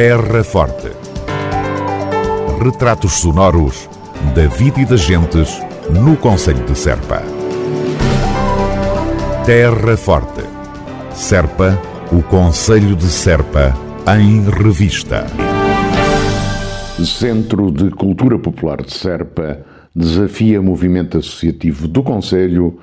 Terra Forte. Retratos sonoros da vida e das gentes no Conselho de Serpa. Terra Forte. Serpa, o Conselho de Serpa, em revista. Centro de Cultura Popular de Serpa desafia movimento associativo do Conselho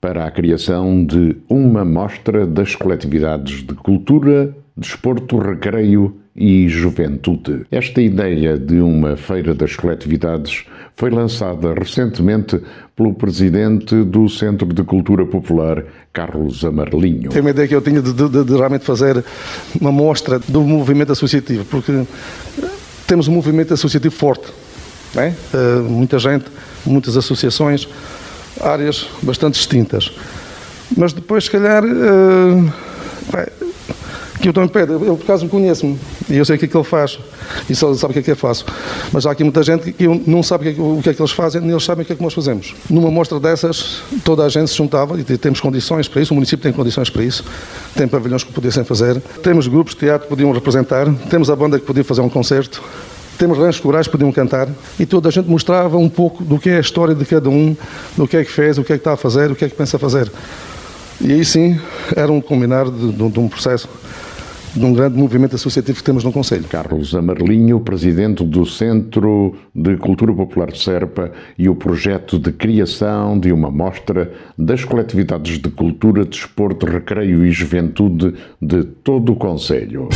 para a criação de uma mostra das coletividades de cultura, desporto, recreio e juventude. Esta ideia de uma feira das coletividades foi lançada recentemente pelo presidente do Centro de Cultura Popular, Carlos Amarelinho. Foi uma ideia que eu tinha de, de, de realmente fazer uma mostra do movimento associativo, porque temos um movimento associativo forte. É? Uh, muita gente, muitas associações, áreas bastante distintas. Mas depois, se calhar, uh, que eu também pedo, ele por acaso me conhece-me e eu sei o que é que ele faz e só sabe o que é que eu faço. Mas há aqui muita gente que não sabe o que é que eles fazem, nem eles sabem o que é que nós fazemos. Numa mostra dessas, toda a gente se juntava e temos condições para isso, o município tem condições para isso, tem pavilhões que pudessem fazer, temos grupos de teatro que podiam representar, temos a banda que podia fazer um concerto, temos ranchos corais que podiam cantar e toda a gente mostrava um pouco do que é a história de cada um, do que é que fez, o que é que está a fazer, o que é que pensa fazer. E aí sim, era um combinar de, de, de um processo de um grande movimento associativo que temos no Conselho. Carlos Amarelinho, presidente do Centro de Cultura Popular de Serpa e o projeto de criação de uma mostra das coletividades de cultura, desporto, recreio e juventude de todo o Conselho.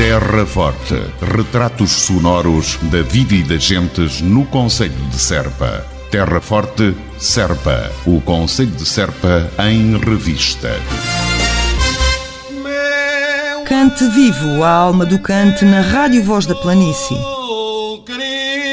Terra Forte. Retratos sonoros da vida e das gentes no Conselho de Serpa. Terra Forte, Serpa. O Conselho de Serpa em revista. Cante vivo a alma do cante na Rádio Voz da Planície.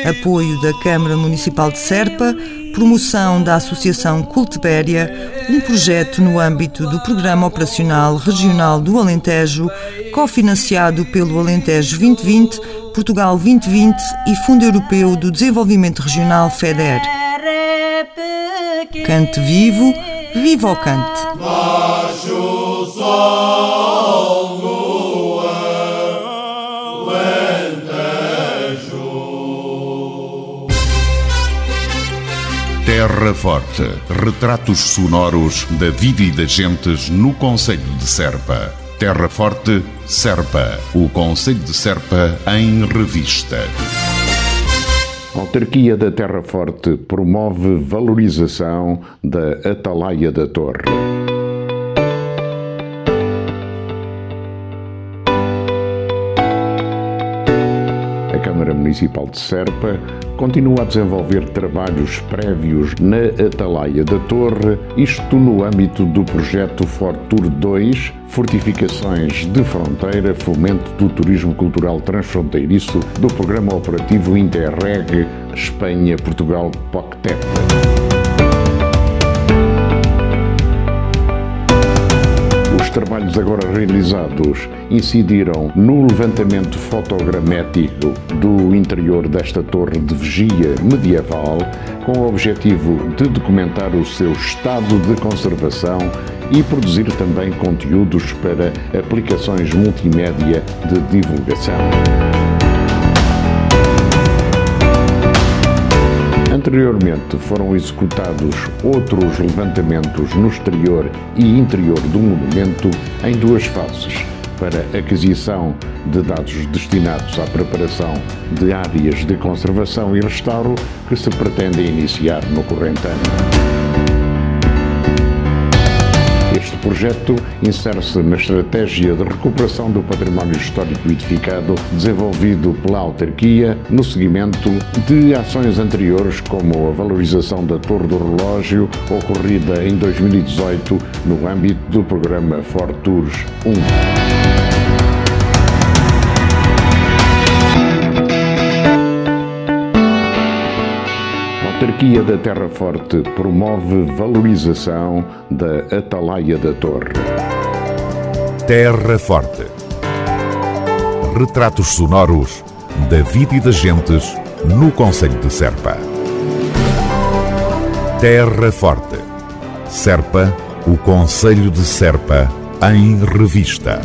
Apoio da Câmara Municipal de Serpa, promoção da Associação Cultibéria, um projeto no âmbito do Programa Operacional Regional do Alentejo, cofinanciado pelo Alentejo 2020, Portugal 2020 e Fundo Europeu do Desenvolvimento Regional FEDER. Cante vivo, viva o cante. Terra Forte. Retratos sonoros da vida e das gentes no Conselho de Serpa. Terra Forte, Serpa. O Conselho de Serpa em revista. A autarquia da Terra Forte promove valorização da Atalaia da Torre. Câmara Municipal de Serpa continua a desenvolver trabalhos prévios na Atalaia da Torre, isto no âmbito do projeto Fortur 2, Fortificações de Fronteira, Fomento do Turismo Cultural Transfronteiriço do Programa Operativo Interreg Espanha-Portugal-POCTEP. Trabalhos agora realizados incidiram no levantamento fotogramético do interior desta torre de vigia medieval, com o objetivo de documentar o seu estado de conservação e produzir também conteúdos para aplicações multimédia de divulgação. Anteriormente foram executados outros levantamentos no exterior e interior do monumento em duas fases, para aquisição de dados destinados à preparação de áreas de conservação e restauro que se pretende iniciar no corrente ano. Este projeto insere-se na estratégia de recuperação do património histórico edificado desenvolvido pela autarquia no seguimento de ações anteriores como a valorização da Torre do Relógio ocorrida em 2018 no âmbito do programa Fortures 1. Autarquia da Terra Forte promove valorização da Atalaia da Torre. Terra Forte. Retratos sonoros da vida e das gentes no Conselho de Serpa. Terra Forte. Serpa, o Conselho de Serpa, em revista.